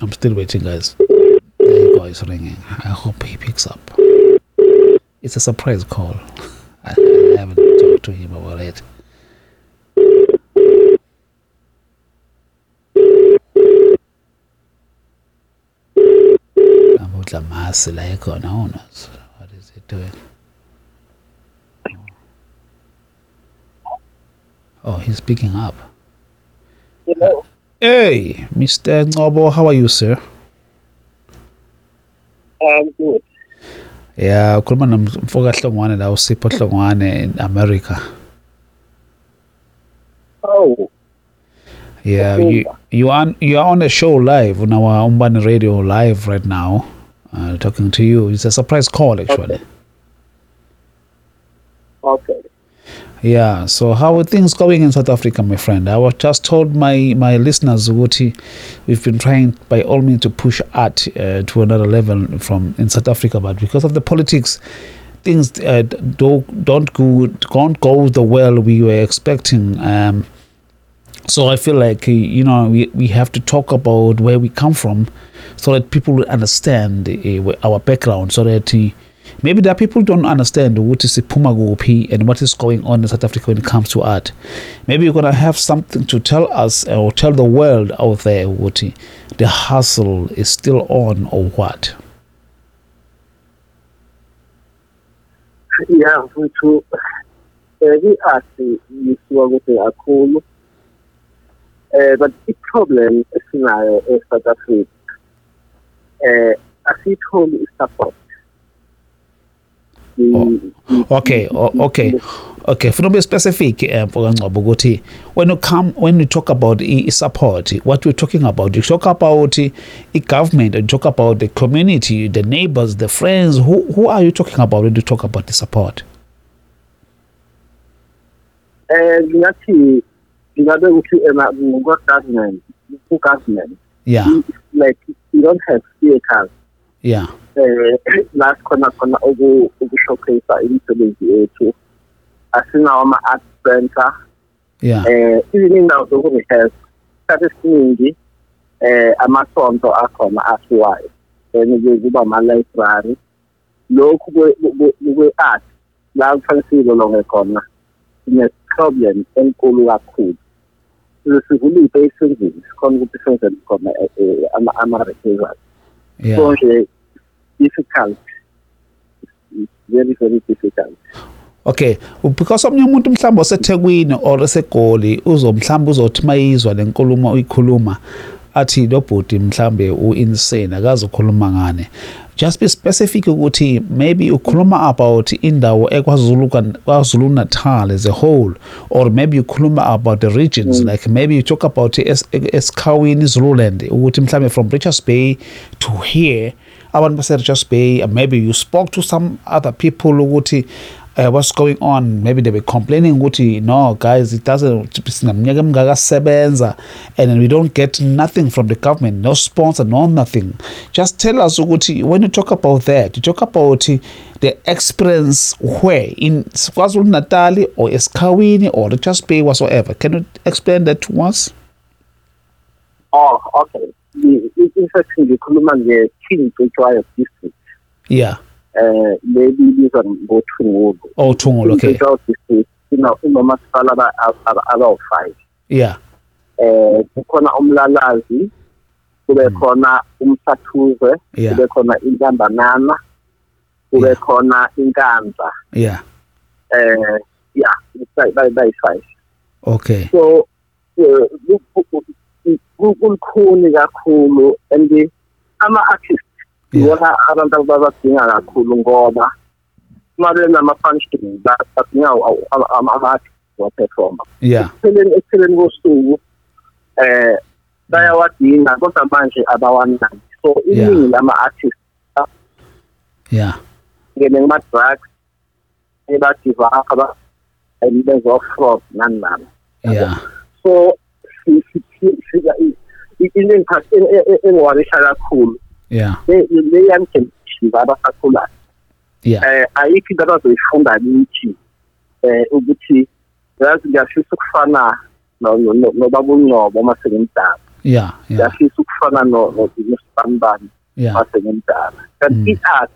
I'm still waiting, guys. There you go, it's ringing. I hope he picks up. It's a surprise call. I, I haven't talked to him about it. Abudla masi la ekhona who knows what is he doing oh he's picking up. Hey mr Ngobo how are you sir? I'm good. yeah ukhuluma nomfoka hlongwane la usipho hlongwane in america. Oh, yeah you, you are you are on a show live on our umbani radio live right now. Uh, talking to you. It's a surprise call actually. Okay. Yeah, so how are things going in South Africa, my friend? I was just told my my listeners, Wuti, we've been trying by all means to push art uh, to another level from in South Africa, but because of the politics, things uh, don't don't go don't go the well we were expecting. Um, so I feel like uh, you know we, we have to talk about where we come from, so that people understand uh, our background, so that. Uh, maybe are people don't understand what is the Puma Gopi and what is going on in South Africa when it comes to art. Maybe you're gonna have something to tell us or tell the world out there what the hustle is still on or what. Yeah, mfuthu eh i-art yisuka kude kakhulu eh but i-problem esinayo e-South Africa eh asiyitholi i-support Oh, Okay, o- okay, okay. Funa ube specific um Ngcobo ukuthi when you come when you talk about i- i- support, what we're talking about, you talk about i- i government, you talk about the community, the neighbors, the friends. Who who are you talking about when you talk about the support? eh ngingathi ngingabe ukuthi ema ngokwa-government ku-government Yeah, like you don't have theaters yeah, eh la khona khona uku ukushowcase imisebenzi yethu. Asinawo ama art center. Yeah, eh even indawo zokurehearse isikhathi esiningi eh amasonto akhona asiwayo. Then kuba ama library lokhu kwe art la kufanele silolonge khona sine problem enkulu kakhulu. Sivulile esenzini sikhona ukuthi senze khona eh, eh, ama ama rehearsals yeah. so nje difficult. It's very very difficult. Okay, because omnye umuntu mhlawumbe osethekwini or esegoli uzomhlawumbe uzothi mayizwa lenkulumo uyikhuluma athi lo bhodi mhlambe u-insane akazi ukhuluma ngane just be specific ukuthi maybe ukhuluma about indawo ekwazulu kwazulu natal as a whole or maybe ukhuluma about the regions mm. like maybe you talk about es- esikhawini zululand ukuthi mhlambe from richards bay to here abantu base-richards bay uh, maybe you spoke to some other people ukuthi uh, what's going on? Maybe they were complaining ukuthi no guys it doesn't and we don't get nothing from the government no sponsor no nothing. Just tell us ukuthi when you talk about that you talk about the experience where in kwazulu natal or esikhawini or richards bay whatsoever. Can you explain that to us? Oh, okay. The- i- In fact, ngikhuluma nge-King Cetshwayo district. yeah Eh, maybe ibizwa ngothungulu. oh thungulu okay Cetshwayo district ino inomasipala aba- aba- abawu-five. yeah Eh, kukhona umlalazi, kube khona umsathuze, Yeah. kube khona intambanana, kube Yeah. khona inkanza. yeah Eh, yeah, bayi- bayi- bayi-five. okay so eh, ku- ku- ku- ku- kulukhuni kakhulu and the- ama-artist Yeah. iwona abantu ababadinga kakhulu ngoba uma benama-function ba- badinga aw- ama- ama- ama-artist waperforma yeah. ekupheleni ekupheleni kosuku eh bayawadinga kodwa manje abawanaki. So Yeah. iningi lama-artist yeah. ngene kuma-drugs ebadiva bezofrod nani nani yeah. So into engiwarisha kakhulu. Yeah. Leyangihlisa abasakhulayo yeah. Eh ayikho into abazoyifunda kithi. Eh ukuthi yazi ngiyafisa ukufana nobabungcobo mase ngimdala yeah ngiyafisa ukufana nosibambani mase ngimdala kanti mm. i-art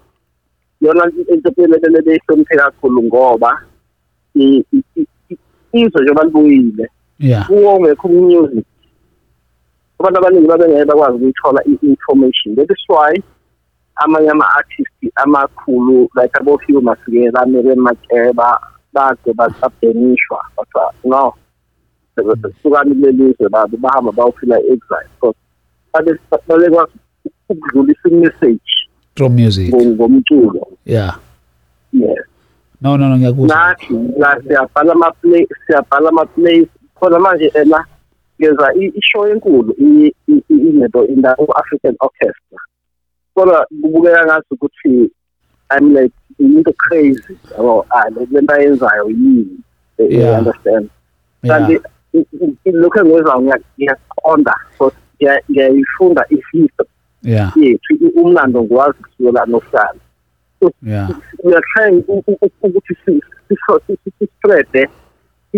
yona into beyihlomise kakhulu ngoba izwe njengoba libuyile yeah. Kuwo ngekho music abantu abaningi babengeke bakwazi ukuyithola i-information. That is why amanye ama-artist amakhulu like abofiwe masikela amele makeba bade basabhenishwa bathiwa no. Sukani kuleli zwe babo bahamba bayofila i-exile because babe- babekwazi ukudlulisa i-message through music. ngo- ngomculo. Yeah. Yes. No no no ngiyakuzwa nathi la siyabhala ama-play siyabhala ama-plays khona manje ena ngeza i- ishow enkulu i- i- i- inento in the African Orchestra kodwa kubukeka ngathi ukuthi I'm like into crazy yabo ah le nto ayenzayo yini you Yeah. understand yeah kanti i- i- i- lokho engizwa ngiyaqonda so ngiya- ngiyayifunda i-history yeah yethu i- umlando ngwazi kusukela nokuqala yeah uyatry ukuthi si-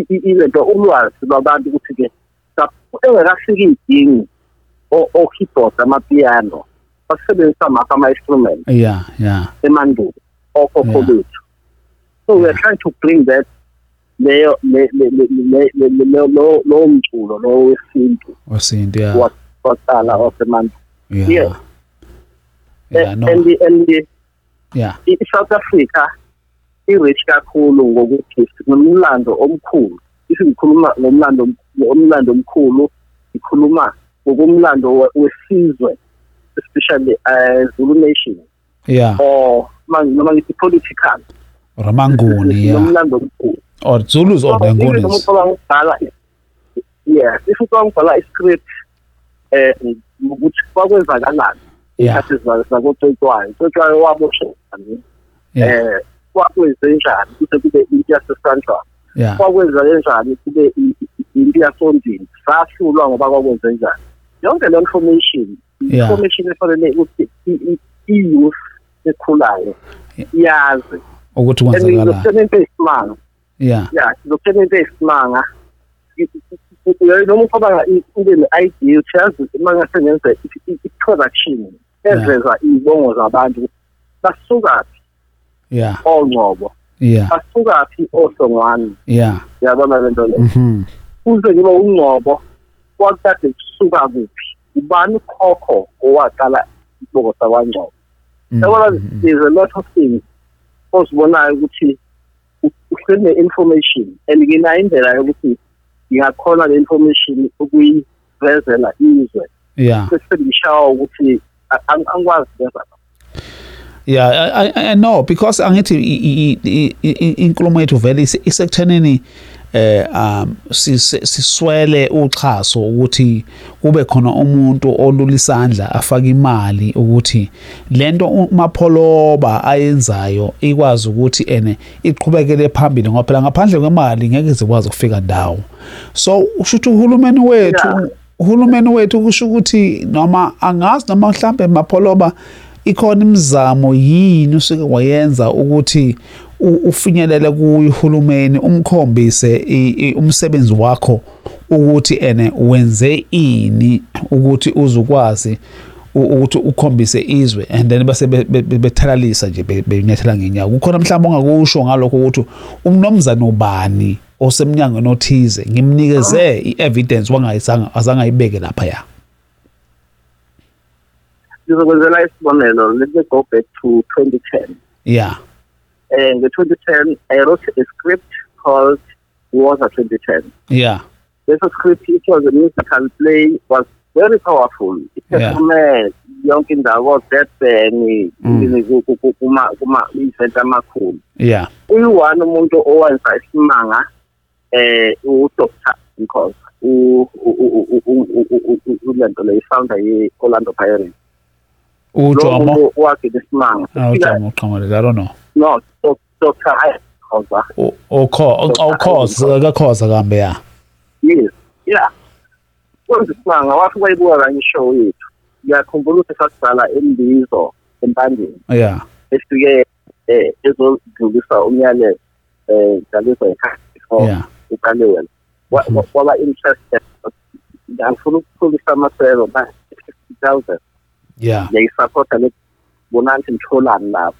ilento ulwazi lwabantu ukuthi-ke engakafiki iy'dingi o-keyboard amapiano basebenzisa maphi ama-instrument yeah yeah. emandulo okhokho Yeah. bethu so we are trying to bring that leyo le- le- le- le- le- le- le- lo- lowo mculo lowo wesintu wasinto yeah. wa- waqala wasemandulo. Yeah. Yeah. yeah no. And and yeah. i-South Africa i-rich kakhulu ngokuthi sinomlando omkhulu. If ngikhuluma ngomlando omlando omkhulu ngikhuluma ngokumlando we- wesizwe especially uh, Zulu nation. Yeah or noma ngithi political. Ramanguni yeah nomlando omkhulu. Or Zulus or ukubhala i- yes if ucabanga ukubhala i-script eh ukuthi kwakwenzakalani yeah ikhathi zakoTsotwayo Tsotwayo waboshani yeah eh kwakwenzenjani kuze kube into yasesandla yeah kwakwenza kanjani kube i- i- into yasondini sahlulwa ngoba kwakwenzenjani yonke le information Yeah. information efanele ukuthi i- i- i-youth ekhulayo yazi ukuthi and kwenzakalani izokutshela into eyisimanga. Yeah ya izokutshela into eyisimanga. Noma ucabanga i- ube ne-idea ukuthi yazi uma ngase ngenze i- i- i-production ezeza iy'bongo zabantu basukaphi yeah. Ongcobo yeah. Basukaphi osongwane? Yeah. Yabona le nto le? Mhm kuze kube ungcobo kwakade kusuka kuphi? Ubani ukhokho owaqala isibongo sakwangcobo yabona Mhm. there's a lot of things ozibonayo ukuthi uhleli ne-information and nginayo indlela yokuthi ngingakhona le information ukuyivezela izwe. Yeah. Bese ngishawa ukuthi angikwazi ukwenza yeah I, know because angithi inkulumo yethu vele ise- isekuthenini eh um siswele uxhaso ukuthi kube khona umuntu olula isandla afaka imali ukuthi lento umapholoba ayenzayo ikwazi ukuthi ene iqhubekele phambili ngoba phela ngaphandle kwemali ngeke zikwazi ukufika ndawo so usho ukuthi uhulumeni wethu Yeah. uhulumeni wethu kusho ukuthi noma angazi noma mhlambe mapholoba ikhona imizamo yini usuke wayenza ukuthi ufinyelele kuyo uhulumeni umkhombise umsebenzi wakho ukuthi ene wenze ini ukuthi uzukwazi ukuthi ukhombise izwe and then base be- be- be- bethalalisa nje be- benyathela ngenyawo kukhona mhlawumbe ongakusho ngalokho ukuthi umnomzana ubani osemnyangweni othize ngimnikeze i-evidence wangayisanga azange ayibeke lapha ya ngizokwenzela isibonelo let me go back to 2010 yeah eh nge-2010 i wrote a script called water 2010 yeah leso script it was a musical play was very powerful iperforme yonke indawo zedeni kuma-event amakhulu yeah uyi-one umuntu owenza isimanga eh udr nkosa ule nto le ifounder ye-orlando pirates Utomo? No, wake ngesimanga. Ah, utomo uqhamuke. I don't know. No, so so try Oh, O oh, cause the cause of kambe ya. Yes. Yeah. What is this man? Kwenzisimanga wathi wayibuka kanye show yethu. Ngiyakhumbula ukuthi sasidlala in empandeni. Yeah. Esifike eh ezodlulisa umyalezo eh dlaliswa ekhaya. Yeah. Uqale wena. Waba interested. Ngifuna ukukhulisa amaselo ba 60000. Yeah. Ngiyayisapota le bonani ukuthi ngitholani lapho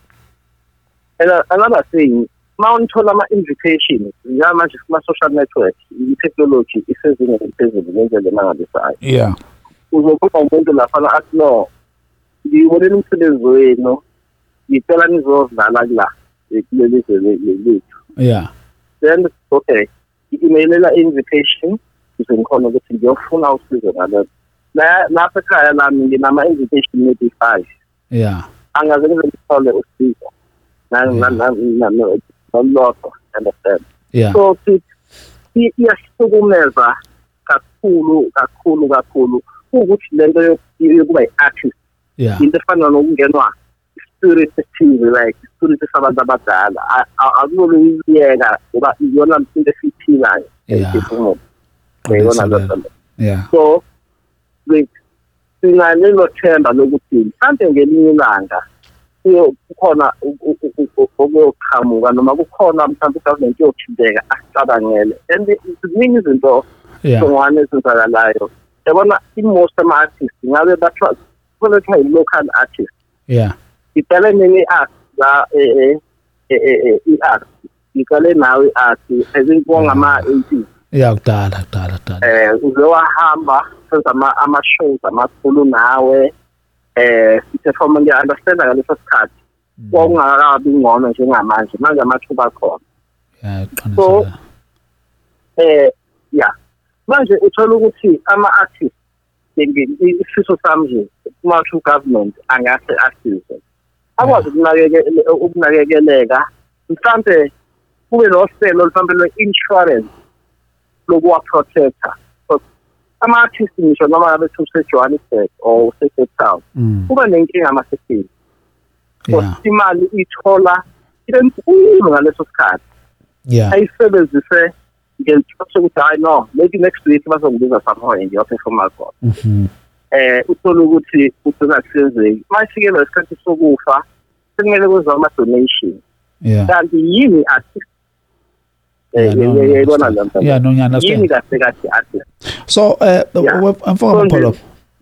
and another thing ma unithola ama-invitation njengamanje kuma-social network i-technology isezingeni eliphezulu ngendlela emangalisayo yeah. Uzobuka umuntu laphana athi no. Ngiyibonile umsebenzi wenu ngicela nizodlala kula eh, kuleli zwe le- le- lethu yeah. Then okay i-emailela i-invitation ukuze ngikhona ukuthi ngiyofuna usizo ngalelo La- lapha ekhaya lami nginama-invitation maybe five yeah. Angaze ngize ngithole usizo. Na- na- na- na- na- nolodwa understand? Yeah. So it- i- iyasihlukumeza kakhulu kakhulu kakhulu ukuthi lento yo- yokuba yi-artist yeah. into efana nokungenwa ispirit ethize like ispirit sabantu abadala A- a- akuloluyiyeka ngoba iyona into esiyiphilayo Yeah. emphefumulweni. Uyayibona Qiniso lento le? yeah. So like sinalelo themba lokuthi mhlawumbe ngelinye ilanga kukhona okuyoqhamuka noma kukhona mhlawumbe ugovernment yothinteka asicabangele. And ziningi izinto songwane ezenzakalayo. Yabona i-most ama-artist ngabe bathiwa kuthiwa i-local artist yeah. Ngicale mina i-art la eh, eh, eh, eh, eh, i-art. Ngicale nawe i-art. Ezingongama-eighties yeah kudala kudala kudala. Eh uze wahamba senza ama ama shows amakhulu nawe. Eh siperform nge understand ngaleso sikhathi. Kwakungakabi ngcono njengamanje manje amathuba akhona. Yeah So- eh yeah manje uthola ukuthi ama artists isifiso sami nje kuma true government angase asize. Akwazi ukunakekela ukunakekeleka mhlambe kube nohlelo mhlambe lwe-insurance lokuwa protector ama-artist ngisho noma ngabe sejohannesburg or use-cape town Mm, kuba nenkinga amasekini yeah. Imali ithola ibe nkulu ngaleso sikhathi. Ayisebenzise ngenhloso sokuthi hayi no maybe next week bazongibiza somewhere ngiyophefoma khona mhm eh uthola ukuthi kugcina kusenzeki mayifikele isikhathi sokufa sekumele kwenziwe ama-donation. Kanti yini artist yayibona le nto Yeah, no, ngiya-understand. yini kahle kahle artist so eh Paul nje-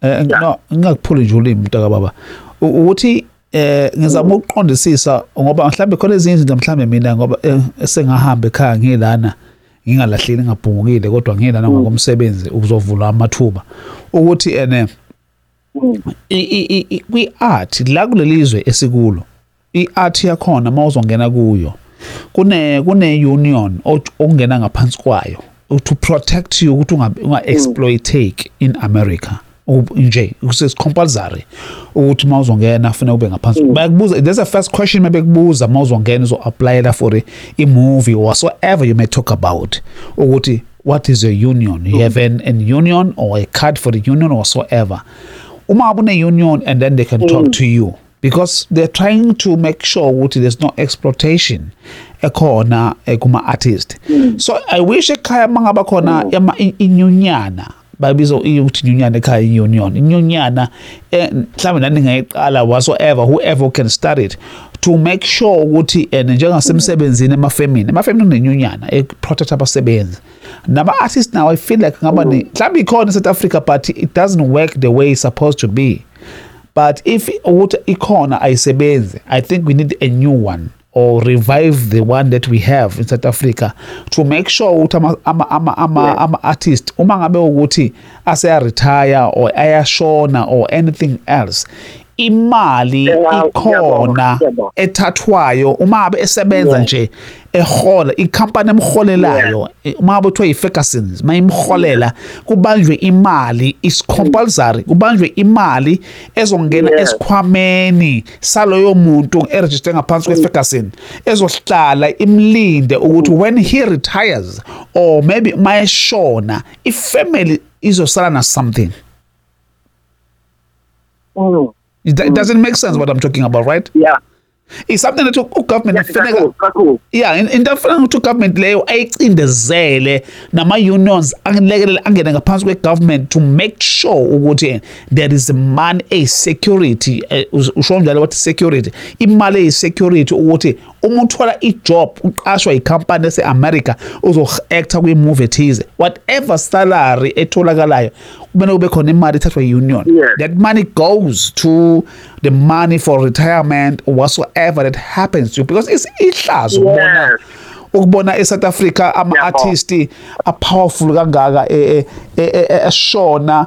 eh no ngingakuphuli nje ulimi mntaka baba. Ukuthi eh ngizama ukuqondisisa ngoba mhlambe khona ezinye izinto mhlambe mina ngoba eh, sengahamba ekhaya ngilana ngingalahleli ngabhungukile kodwa ngilana ngokomsebenzi ukuzovula amathuba. Ukuthi ene i- i- i- kwi-art la kulelizwe esikulo i-art yakhona uma uzongena kuyo kune kune union ongena ngaphansi kwayo to protect you ukuthi unga, unga exploitake in America. Nje kusesi compulsory ukuthi uma uzongena ufuna ube ngaphansi. Mm. Bayakubuza there's a first question maybe kubuza uma uzongena uzo applyela for i movie or whatsoever you may talk about ukuthi what is your union? You mm. have an, an union or a card for the union or whatsoever? Uma une union and then they can talk mm. to you because they're trying to make sure ukuthi there's no exploitation ekhona eh, kuma artist. So i wish ekhaya mangaba khona yama- i- inyunyana bayibiza ukuthi inyunyana ekhaya i-union. Inyunyana eh, mhlawumbe nani ngayiqala whatsoever whoever can start it to make sure ukuthi and njengasemsebenzini emafemini emafemini kunenyunyana eprotect abasebenzi. Nama-artist now i feel like ngaba mhlawumbe ikhona e-south africa but it doesn't work the way it's supposed to be but if ukuthi ikhona ayisebenzi. I think we need a new one or revive the one that we have in South Africa to make sure ukuthi ama ama ama ama, ama artist uma ngabe ukuthi ase retire or ayashona or anything else imali Yeah, ikhona ngiyabonga. ethathwayo uma abe esebenza Yeah. nje ehola ikhampani emholelayo uma abe kuthiwa yi-Ferguson's mayimholela kubanjwe imali is compulsory kubanjwe imali ezongena Yeah. esikhwameni saloyo muntu eregister ngaphansi kwe-Ferguson ezohlala imlinde ukuthi when he retires or maybe mayeshona ifamily izosala na something Mm. It, it doesn't make sense what i'm talking about right? Yeah. It's something that ugovernment kufuneka kakhulu kakhulu. Yeah in- into efanele ukuthi ugovernment leyo ayicindezele nama-unions alekelele angene ngaphansi kwe-government to make sure ukuthi there is money eyi-security eh, us- usho njalo wathi security imali eyi-security ukuthi uma uthola i-job uqashwa ikhampani ese-america uzo-acta kwi-movie ethize whatever salary etholakalayo kumele kube khona imali ethathwa i-union Yes. that money goes to the money for retirement or whatsoever that happens to you because it's ihlazo ukubona Yes. ukubona eSouth Africa ama-artist apowerful a powerful kangaka eh, eh, eh, eshona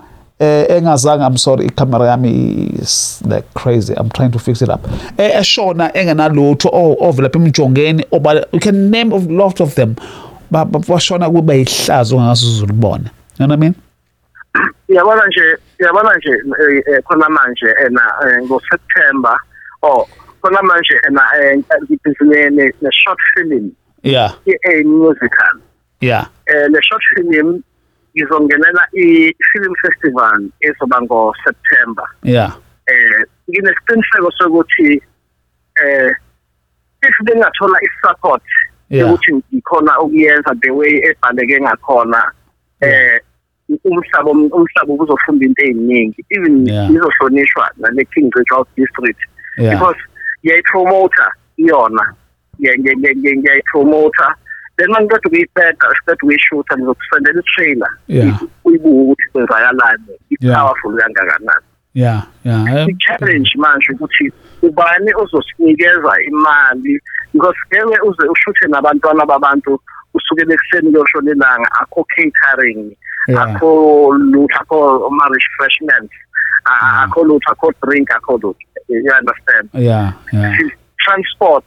engazange I'm sorry icamera yami is like crazy I'm trying to fix it up. Eshona engenalutho ovelapha ovela lapha emjongeni oba you can name a lot of them Ba- ba- bashona kube yihlazo ngasizulu bona you know what I mean Yabona nje yabona nje eh, eh, khona manje ena eh, ngo September oh khona manje ena ngibhizinene ne short film yeah. i musical. Yeah. Eh le short film ngizongenela i film festival ezoba ngo September yeah. Eh nginesiqiniseko sokuthi eh if bengathola i-support Yeah. ukuthi ngikhona ukuyenza the way ebhaleke ngakhona eh umhlaba umhlaba uzofunda into eziningi even Yeah. izohlonishwa nale King George District Yeah. because ngiyayipromoter iyona ngiyayipromoter then mangiqeda ukuyipeda siqeda ukuyishootha ngizokusendela i-trailer Yeah. uyibuke ukuthi kwenzakalani Yeah. i-powerful kangakanani yeah yeah eh, i-challenge manje ukuthi ubani ozosinikeza imali because ngeke uze ushuthe nabantwana babantu usukela ekuseni kuyoshona ilanga akho catering Yeah. Akho lutho akho ama-refreshments a- akho lutho akho drink akho lutho. You understand? Yeah yeah. Transport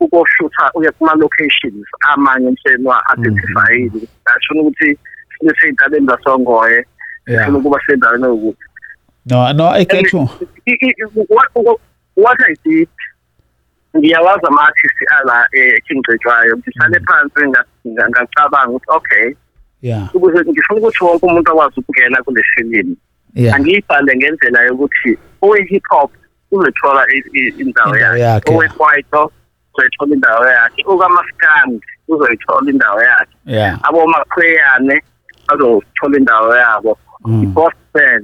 ukoshutha uye kuma-locations amanye msenwa identifyile ashona ukuthi sibesey'ntabeni zasongoye Yeah. sifuna ukuba sendaweni ewukuthi no no I get you. I- I- I- what what I did ngiyawazi ama-artist ala ekhingcetshwayo ngihlale phansi nga- nga- ngacabanga ukuthi okay yeah. Ukuze ngifuna ukuthi wonke umuntu akwazi ukungena kule filimu yeah. Angiyibhale ngendlela yokuthi owe-hip hop uzoyithola i- i- indawo yakhe. yakhe. owe-kwaito uzoyithola indawo yakhe. Okamaskandi uzoyithola indawo yakhe. Abomakhweyane bazothola indawo yabo. Mm. i-gospel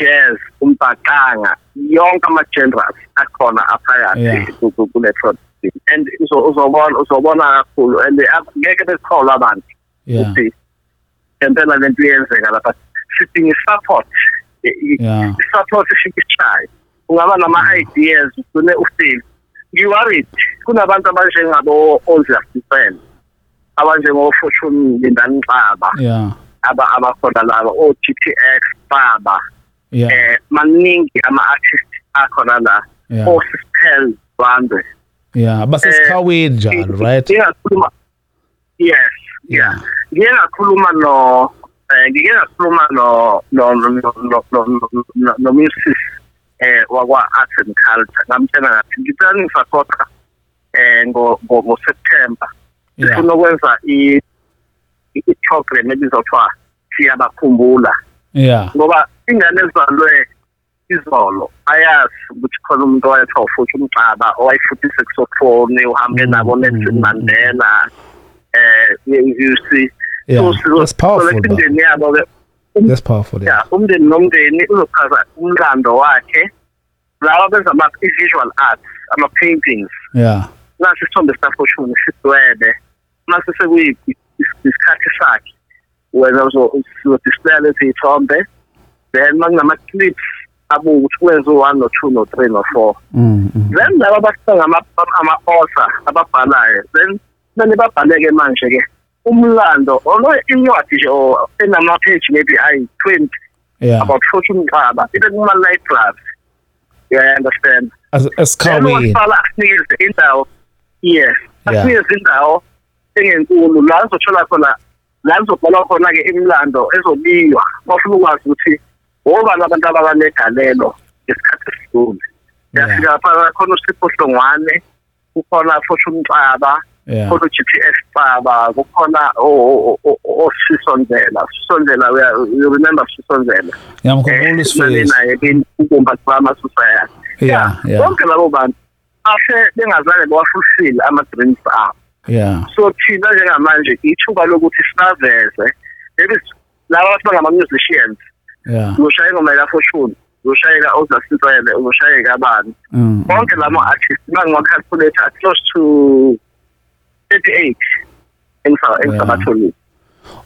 jazz umbhaqanga yonke ama-genres akhona aphakathi ku- ku- kule project and uzo- uzobona uzobona kakhulu. And ngeke besikholwa abantu. Ukuthi ngempela le nto iyenzeka lapha. Sidinga i-support I- i- Yeah. i-support ishikishayo ungaba nama-ideas ugcine ufile ngiworried kunabantu abanjengabo-ozia sifele abanjengo-fortune lindani nxaba yeah. aba abakhona laba o-GTX baba yeah. eh maningi ama-artist akhona la Yeah. o-Sispel Bande yeah basesikhawini njalo right? ngingakhuluma yes. Yeah. Ngike ngakhuluma no eh ngike ngakhuluma no no no no no music eh wakwa arts and culture. Ngamtshela ngathi ngicela ngisapota eh ngo ngo September sifuna ukwenza i i program ebizwa kuthiwa siyabakhumbula. Yeah. Ngoba ingane ezalwe izolo ayazi ukuthi khona umuntu owayethiwa ufuthi umcaba owayefutha isexophone uhambe Mm, nabo Nelson mm, Mandela. Eh powerful, so bro. imindeni yabo ke that's powerful yeah. umndeni nomndeni uzochaza umlando wakhe. Laba benza ama visual arts ama paintings yeah. Nasi isithombe sikafortune sidwebe. Mase sekuyisikhathi sakhe wena uzodisplaya lezi iy'thombe then makunama clips abuke ukuthi kwenze u-one no two no three no four mm, mm. then laba abasanga ama-author ababhalayo then kumele babhaleke manje-ke umlando olo incwadi nje enama-page maybe ayi-twenty yeah. about fortune xaba ibe kuma-library. You understand? As- then esikhawini umasipala asinikeze indawo yes Yeah. asinikeze indawo engenkulu. La sizothola khona la kuzobhalwa khona-ke imilando ezobiywa bafuna ukwazi ukuthi obani abantu ababanegalelo ngesikhathi esidlule. Yeah. yafika phana khona usipho hlongwane kukhona fortune mxaba yeah khona u-g p s xaba kukhona osisondlela sisondlela you remember sisondlela ngiyamkhumbula isifezi naye ukumba kwama society Yeah, yeah. bonke labo bantu ashe bengazange bawafulfill ama-dreams abo. Yeah. So thina njengamanje ithuba lokuthi sibaveze maybe s- laba bathi bangama-musicians yeah. uzoshaya ingoma ikafortune uzoshayeka ozasitswele uzoshayeka abani mm, bonke lama-artist bangiwacalculate close to thirty eight engisabatholile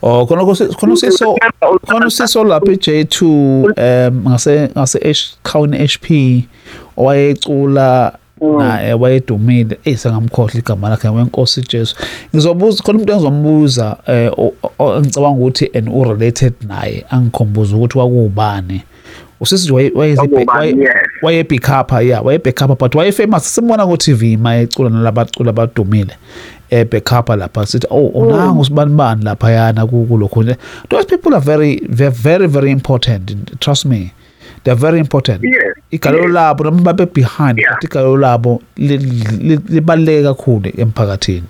Oh khona kuse- khona siso khona siso lapha eJ2 um ngase ngase H Crown HP owayecula naye wayedumile. Esengamkhohle igama lakhe wenkosi Jesu. Ngizobuza khona umuntu engizombuza eh engicabanga ukuthi and u related naye angikhombuza ukuthi wakubani usisi waye pick up yeah waye back up but waye famous. Simbona ku TV mayecula nalabacula badumile. Up lapha. Sithi oh unangu sibani bani lapha yana kulokho those people are very very very very important. Trust me. They're very important. Igalelo labo noma babe behind but igalelo labo li- li- libaluleke kakhulu emphakathini.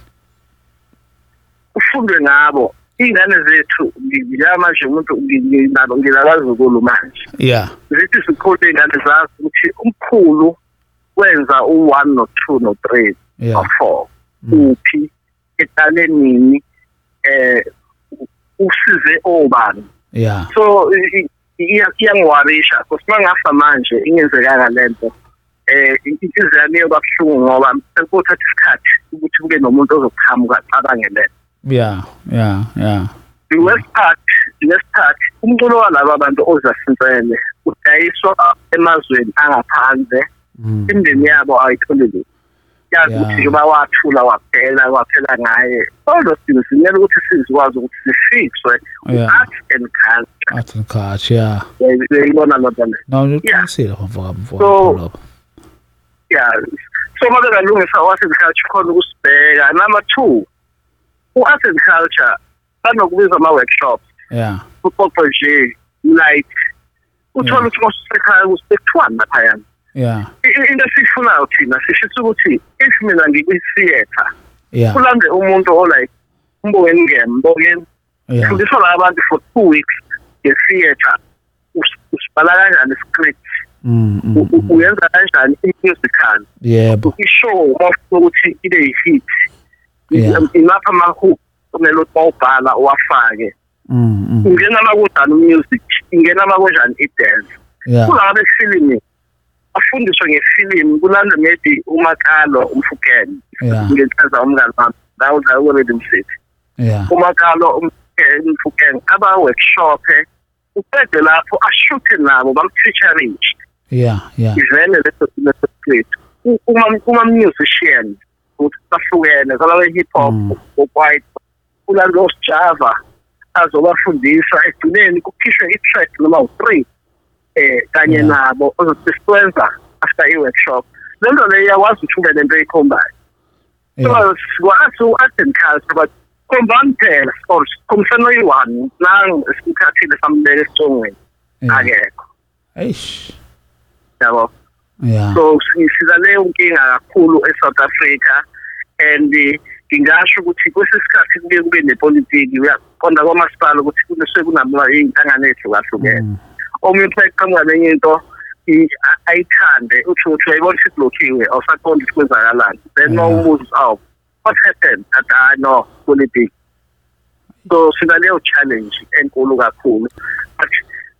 Ufundwe ngabo. Iy'ngane zethu ngila manje umuntu nginabo ngilabazukulu manje. Yeah. Zithi zikhule iy'ngane zazi ukuthi umkhulu wenza u-one no-two no-three no-four. Uphi eqale nini eh usize obani? Yeah so i- i- iya- iyangiwarisha because uma ngafa manje ingenzekanga lento eh inhliziyo yami iyoba buhlungu ngoba sekuthatha isikhathi ukuthi kube nomuntu ozoqhamuka acabange lento yeah yeah yeah the worst part the worst part umculo walaba abantu ozasinsele udayiswa emazweni angaphandle Mm. imindeni yabo ayitholi lutho yazi Yeah. ukuthi njengoba wathula waphela waphela ngaye all those things kumele ukuthi sizikwazi ukuthi Yeah. art and culture. Art and culture yeah. Uyayibona loo nto leyo. No uqinisile mfaka So- mfaka yeah so uma bengalungisa u-art and culture khona ukusibheka. Number two u-art and culture banokubiza ama-workshops. Yeah. Kuxoxwe nje like uthola ukuthi mosekhaya kusekuthiwani laphayana yeah. Into esiyifunayo thina sishisa ukuthi if mina ngikwi-theatre yeah. kulande umuntu olike umbongeni ngembongeni fundiswa la abantu for two weeks nge-theatre. Us- usibhala kanjani iscript? Mm, mm, mm. uyenza kanjani i-musical? Yebo. Ishow uma ufuna ukuthi ibe yi-hit Yeah. imapha amahook kumele ukuthi mawubhala uwafake. Ungena makunjani umusic ingena makunjani i-dance. Yeah. Kulaba befilimi afundiswe ngefilimi kulanda maybe umakalo umfukeni Yeah. ngenhlanza umngane wami nawe nawe already msithi yeah. Umakalo umfukeni umfukeni aba-workshop uqede lapho ashuthe nabo bam-featuring yeah yeah. Ivele leso leso script U- uma uma musician ukuthi bahlukene kwalaba hip hop Mm. okwaito kulando osjava azobafundisa egcineni kukhishwe i-track noma u-three. Eh kanye nabo ozosebenza after i-workshop. Le nto leyo iyakwazi ukuthi ube nento eyikhombayo. So sikwazi u-art and culture but khombani phela or khombisana oyi-one nangu esimkhathile samubeka esicongweni yeah. Akekho. Eish. Yabo. Yeah. So siza leyo nkinga kakhulu eSouth Africa and eh, ngingasho ukuthi kwesisikhathi kuke kube nepolitiki uyaqonda kwamasipala ukuthi kunesuke kunama iy'nhlangano ey'hlukahlukene. Mm. Omunye uthi eqhamuka nenye into ayithande. Uthi uthi uyayibona ukuthi silokhiwe awusaqondi ukuthi kwenzakalani. Then uma umuza awu what happened. Athi hayi no politics so sinaleyo challenge enkulu kakhulu. But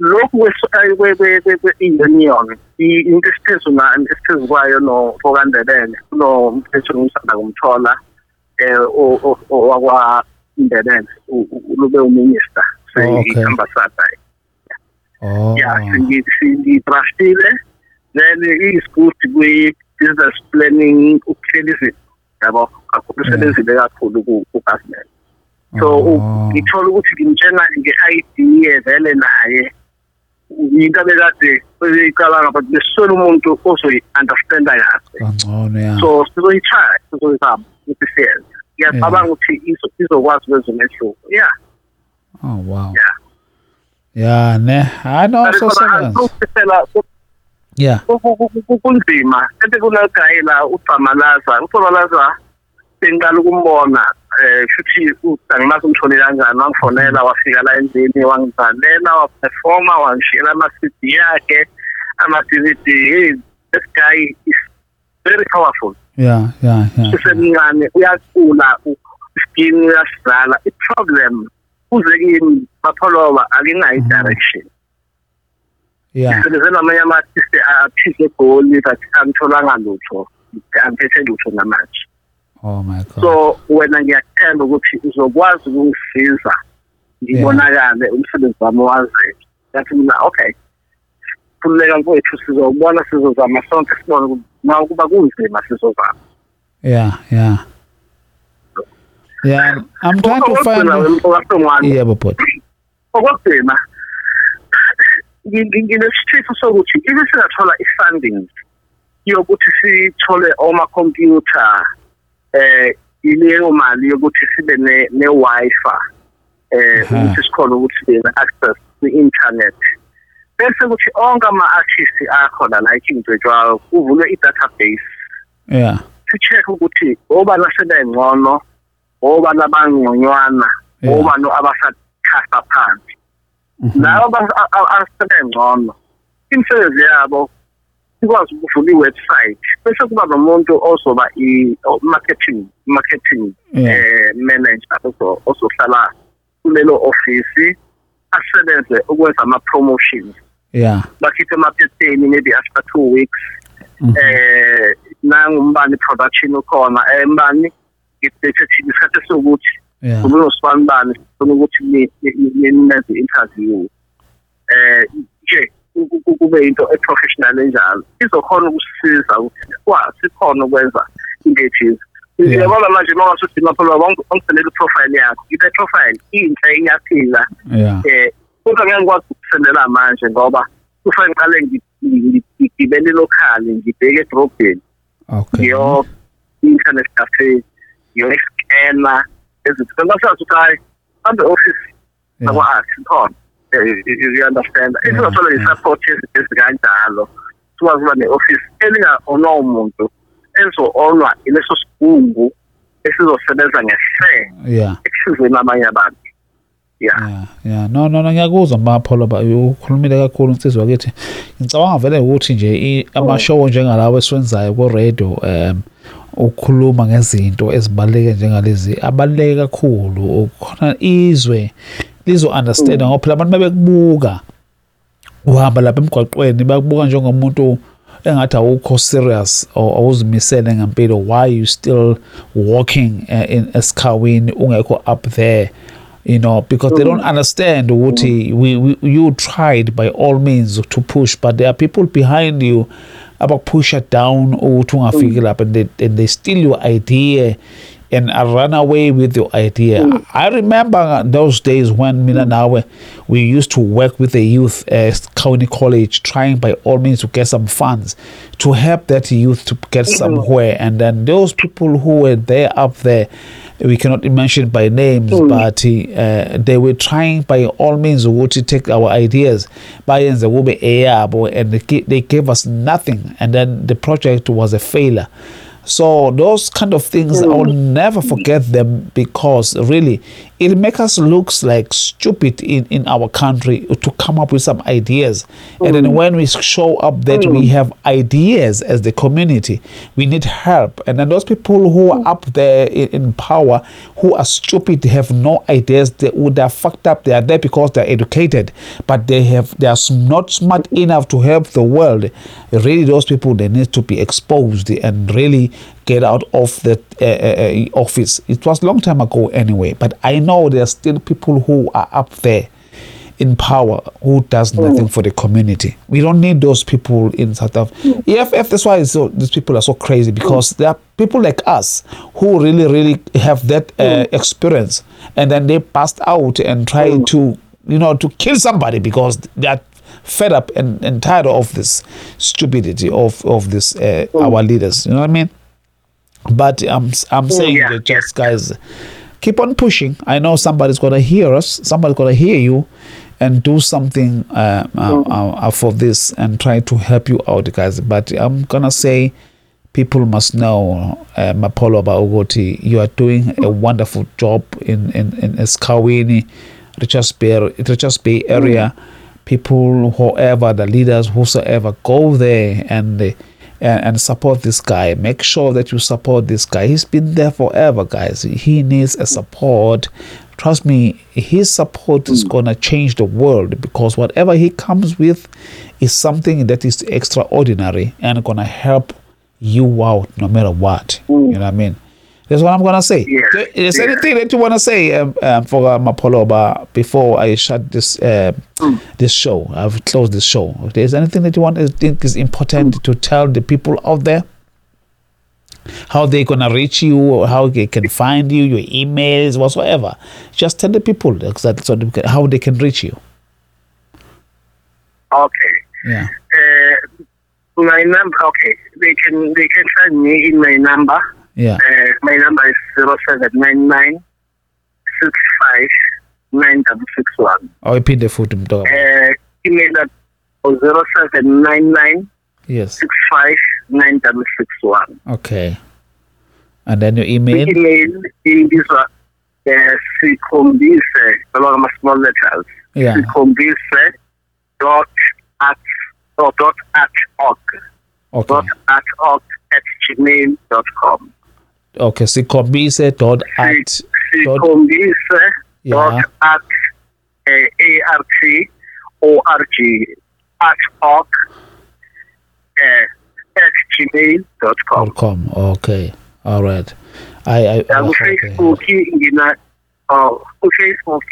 lokhu kwe- kwe- kwe- kwe- kwe-union i- into esiphezu esiphezu kwayo nofokandebele kunomthetho ngumsanda kumthola um wakwaindebele lube uminister okay. se-ambassador oh. Yeah singidraftile then is good kwi-business planning ukuhlela izinto. Yabo kakhulu usebenzile kakhulu ku- ku-government so Oh. ngithola ukuthi ngimtshena nge-idea vele naye. Into abekade beyicabanga but beswele umuntu ozoyi-understanda kahle. So sizoyi-try sizoyizama ukuthi siyenze. Ngiyacabanga ukuthi izo- izokwazi kwenza umehluko yeah. Oh wow. Yeah. Yeah ne? Hayi no so sebenza phela yeah ku- ku- ku- ku- kunzima. Kanti kunegayi la ucamalaza ucamalaza sengiqala ukumbona um futhi angimazi umthole kanjani? Wangifonela wafika la endlini wangidlalela waperforma wangishiyela ama-cd yakhe ama-d v d. Hey this guy is very powerful. Yeah yeah yeah usemncane uyacula iskini uyasidlala i-problem kuze kimi bapholoba akinayo i-direction yeah. Sebenzela namanye ama-artist aphise egoli but angitholanga lutho angiphethe lutho namanje oh my god. So wena ngiyakuthemba ukuthi uzokwazi ukungisiza ngibonakale umsebenzi wami wazeke yathi mina okay. Kululeka kwethu sizobona sizozama sonke sibone ukuthi ma kuba kunzima sizozama. Yeah yeah. Yeah i'm trying to find yebo bhuti okugcina nginesithitho sokuthi ibe singathola i-funding yokuthi sithole omakhompyutha eh ileyo mali yokuthi sibe ne-Wi-Fi eh ukuthi sikhona ukuthi sibe ne-access kwi-internet. Bese kuthi onke ama-artist akhona la eKingdwejwayo kuvulwe i-database. Yeah. Si-check ukuthi obani asebengcono obani abangconywana Yeah. obani abasakhasa phansi Mhm. labo asebengcono imisebenzi yabo ikwazi ukuvula i-website bese kuba nomuntu ozoba i-marketing marketing eh manager ozo- ozohlala kulelo office asebenze ukwenza ama-promotions yeah bakhiphe emaphepheni maybe after two weeks Mhm. eh nangumbani production ukhona eh isikhathi sokuthi yeah. Kubuye usibanibani sifuna ukuthi ni- ni- ni- nenze interview eh nje ku- ku- kube into eprofessional enjalo. Izokhona ukusisiza ukuthi kwa sikhona ukwenza into ethize ngiyabona manje mawasuthi maphela wangiselela iprofile yakho. Ile profile inhle iyaphila yeah. Eh kodwa ngeke ngikwazi ukusendela manje ngoba kufanele ngi- ngigibele lokhali ngibheke edrobheni. Okay. Ngiyo internet cafe. Ngiyo-scanner ezinto basazi ukuthi hayi hambe office yeah. akwa-art khona you understand? Yeah. i-support ezikanjalo sikwazi ukuba ne-office elinga-onwa umuntu ezo-onwa ileso sigungu esizosebenza yeah. ekusizeni abanye abantu. Yeah. Yeah yeah. No no no ngiyakuzwa mapholo ba ukhulumile kakhulu insizwa yakithi. Ngicabanga vele ukuthi nje amashow njengalawo esiwenzayo ku radio um ukukhuluma ngezinto ezibaluleke njengalezi abaluleke kakhulu. Khona izwe lizo-understanda ngoba phela abantu babekubuka uhamba lapha emgwaqweni bakubuka njengomuntu engathi awukho serious or awuzimisele ngempilo. Why you still walking uh, in esikhawini ungekho up there? You know because they don't understand ukuthi we, we you tried by all means to push but there are people behind you abakupusha down ukuthi ungafiki lapha and they, and they steal your idea. And I run away with your idea. Hmm. I remember those days when Mina Nawe, we used to work with the youth at County College, trying by all means to get some funds to help that youth to get mm-hmm. somewhere. And then those people who were there up there, we cannot mention by names, mm. but uh, they were trying by all means to take our ideas, eyabo, and they gi- they gave us nothing. And then the project was a failure. So those kind of things, I will mm. never forget them because really it make us looks like stupid in, in our country to come up with some ideas. And then mm. when we show up that we mm. have ideas as the community, we need help. And then those people who are up there in, in power, who are stupid, have no ideas, they would have fucked up. They are there because they're educated, but they have they are not smart enough to help the world. Really, those people they need to be exposed and really get out of the uh, uh, uh, office. It was a long time ago anyway, but I know there are still people who are up there in power who does nothing for the community. We don't need those people in South Africa. EFF, that's why so, these people are so crazy because there are people like us who really, really have that uh, experience and then they passed out and try to, you know, to kill somebody because they are fed up and, and tired of this stupidity of, of this, uh, our leaders. You know what I mean? But I'm I'm saying yeah, that just guys keep on pushing. I know somebody's gonna hear us. Somebody's gonna hear you, and do something uh, uh, uh, for this and try to help you out, guys. But I'm gonna say, people must know, uh, Mapolo Baogoti, you are doing a wonderful job in in in Eskawini, Richards Bay, Richards Bay area. People, whoever the leaders, whosoever, go there and. And, and support this guy. Make sure that you support this guy. He's been there forever, guys. He needs a support. Trust me, his support is hmm. gonna change the world because whatever he comes with is something that is extraordinary and gonna help you out no matter what. You hmm. know what I mean? That's what I'm gonna say. Yeah, Is there yeah. anything that you wanna say um, um, for uh, Mapoloba before I shut this uh, Mm. this show? I've closed this show. If there's anything that you want to think is important Mm. to tell the people out there, how they're gonna reach you, or how they can find you, your emails, whatsoever. Just tell the people exactly so they can- how they can reach you. Okay. Yeah. Uh, my number. Okay, they can they can find me in my number. Yeah. Uh, my number is zero seven nine nine six five nine double six one. I'll repeat the food. Uh, Uh, email at zero seven nine nine yes. six five nine double six. Okay. And then your The email. email in this one. Uh, sikhombise along my small letters. Yeah. Sikhombise dot at or dot at org Okay. dot at org at gmail dot com. Okay. Sikombise dot at Sikhombise Yeah. dot at uh, a r t o r g at org uh, at gmail dot com. com. Okay. All right. I I Ya oh, okay. ku-Facebook ngina oh ku-Facebook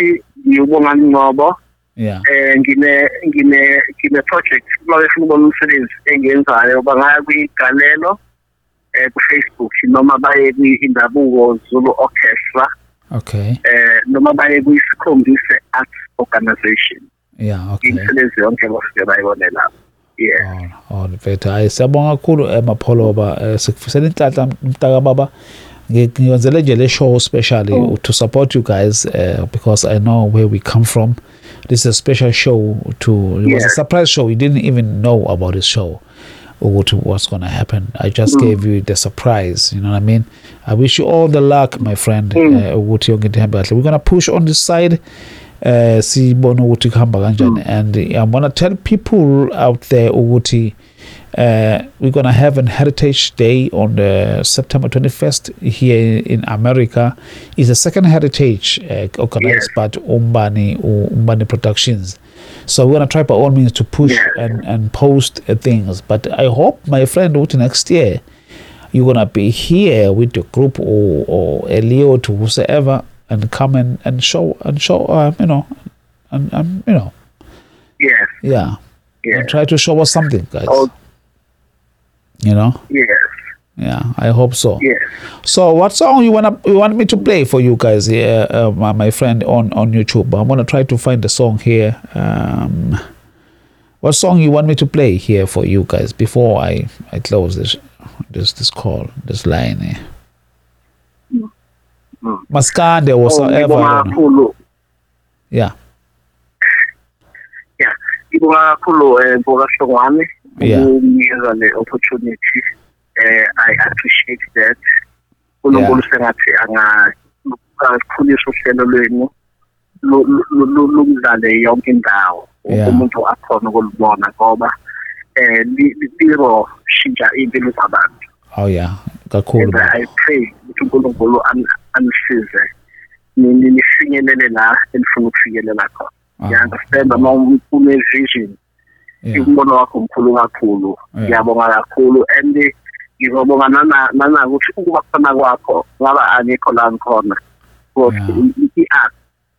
ngiyubonga Ngcobo Yeah. eh ngine ngine ngine project uma befuna ukubona umsebenzi engiyenzayo bangaya kwigalelo eh ku Facebook noma baye kwi-indabuko Zulu Orchestra. Okay. eh noma baye kwisikhombise arts organization. Yeah. Okay. imisebenzi yonke basuke bayibone lapho yeah. Oh, oh mfethu hayi siyabonga kakhulu emapholoba eh, sikufisela inhlanhla mtaka baba. Ngi- ngiyenzele nje le show especially to support you guys uh, because I know where we come from. This is a special show to it was a surprise show. You didn't even know about this show ukuthi what's going to happen. I just gave you the surprise you know what I mean? I wish you all the luck my friend uh, ukuthi yonke into ihambe kahle we're going to push on this side uh sibone ukuthi kuhamba kanjani. And I'm going to tell people out there ukuthi uh, we're going to have an heritage day on the September 21st here in America. Is the second heritage uh, organized by Umbani Umbani Productions so we're going to try by all means to push Yeah. and, and post uh, things. But I hope my friend Uti next year you're gonna be here with your group or or Elio to whosoever and come and, and show and show uh, you know and, and you know. Yes yeah. Yes and try to show us something guys. Oh. you know? Yes yeah I hope so. Yes so what song you wanna you want me to play for you guys here uh, my, my friend on on YouTube? I'm gonna try to find the song here um what song you want me to play here for you guys before I I close this this this call this line here? Mm. Maskande Oh, whatsoever ngibonga I don't know. kakhulu yeah. Yeah ngibonga kakhulu eh mboka hlongwane Yeah. ukunikeza le opportunity eh i appreciate that. uNkulunkulu sengathi angakhulisa uhlelo lwenu lumdlale yonke indawo umuntu akhona ukulibona ngoba eh li- li- liro shintsha impilo zabantu. Oh yeah. Kakhulu i pray ukuthi uNkulunkulu an- anisize nini nifinyelele la enifuna ukufikelela khona. Ah, ngiyaunderstand uma une-vision umbono wakho mkhulu kakhulu. Ngiyabonga kakhulu. And ngizobonga nana- nanakuthi ukuba khona kwakho ngaba angikho la ngikhona. Because Yeah. i- i-art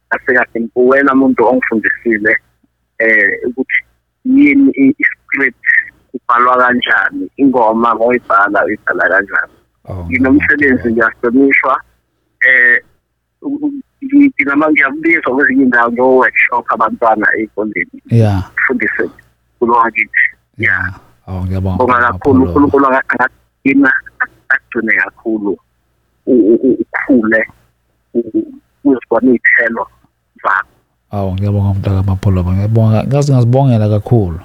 asekahle uwena muntu ongifundisile eh ukuthi yini i- i-script kubhalwa kanjani ingoma ngoyibhala uyibhala kanjani. Oh, nginomsebenzi ngiyahlonishwa eh u- u- nginama ngiyabizwa kwezinye indawo nge-workshop abantwana ey'koleni. Yeah. Fundise kulo wakithi yeah. Oh ngiyabonga. Bonga kakhulu Apollo. unkulunkulu angagcina agcine kakhulu ukhule uzibona iy'thelo zakho. Awu ngiyabonga mntaka mapholova ngiyabonga ngazi ngazibongela kakhulu.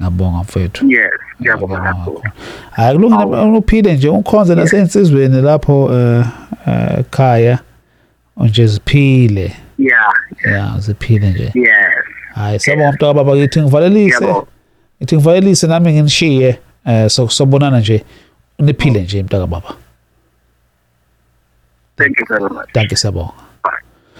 Ngiyabonga mfethu. Yes ngiyabonga kakhulu. hayi kulungile uphile nje ukhonze nasensizweni lapho eh eh, ekhaya nje ziphile. Yeah ya ziphile nje. Yes. Hayi siyabonga mntaka baba ngithi ngivalelise ngithi ngivalelise nami nginishiye so sobonana nje niphile nje mntaka baba thank you very much. Danke siyabonga.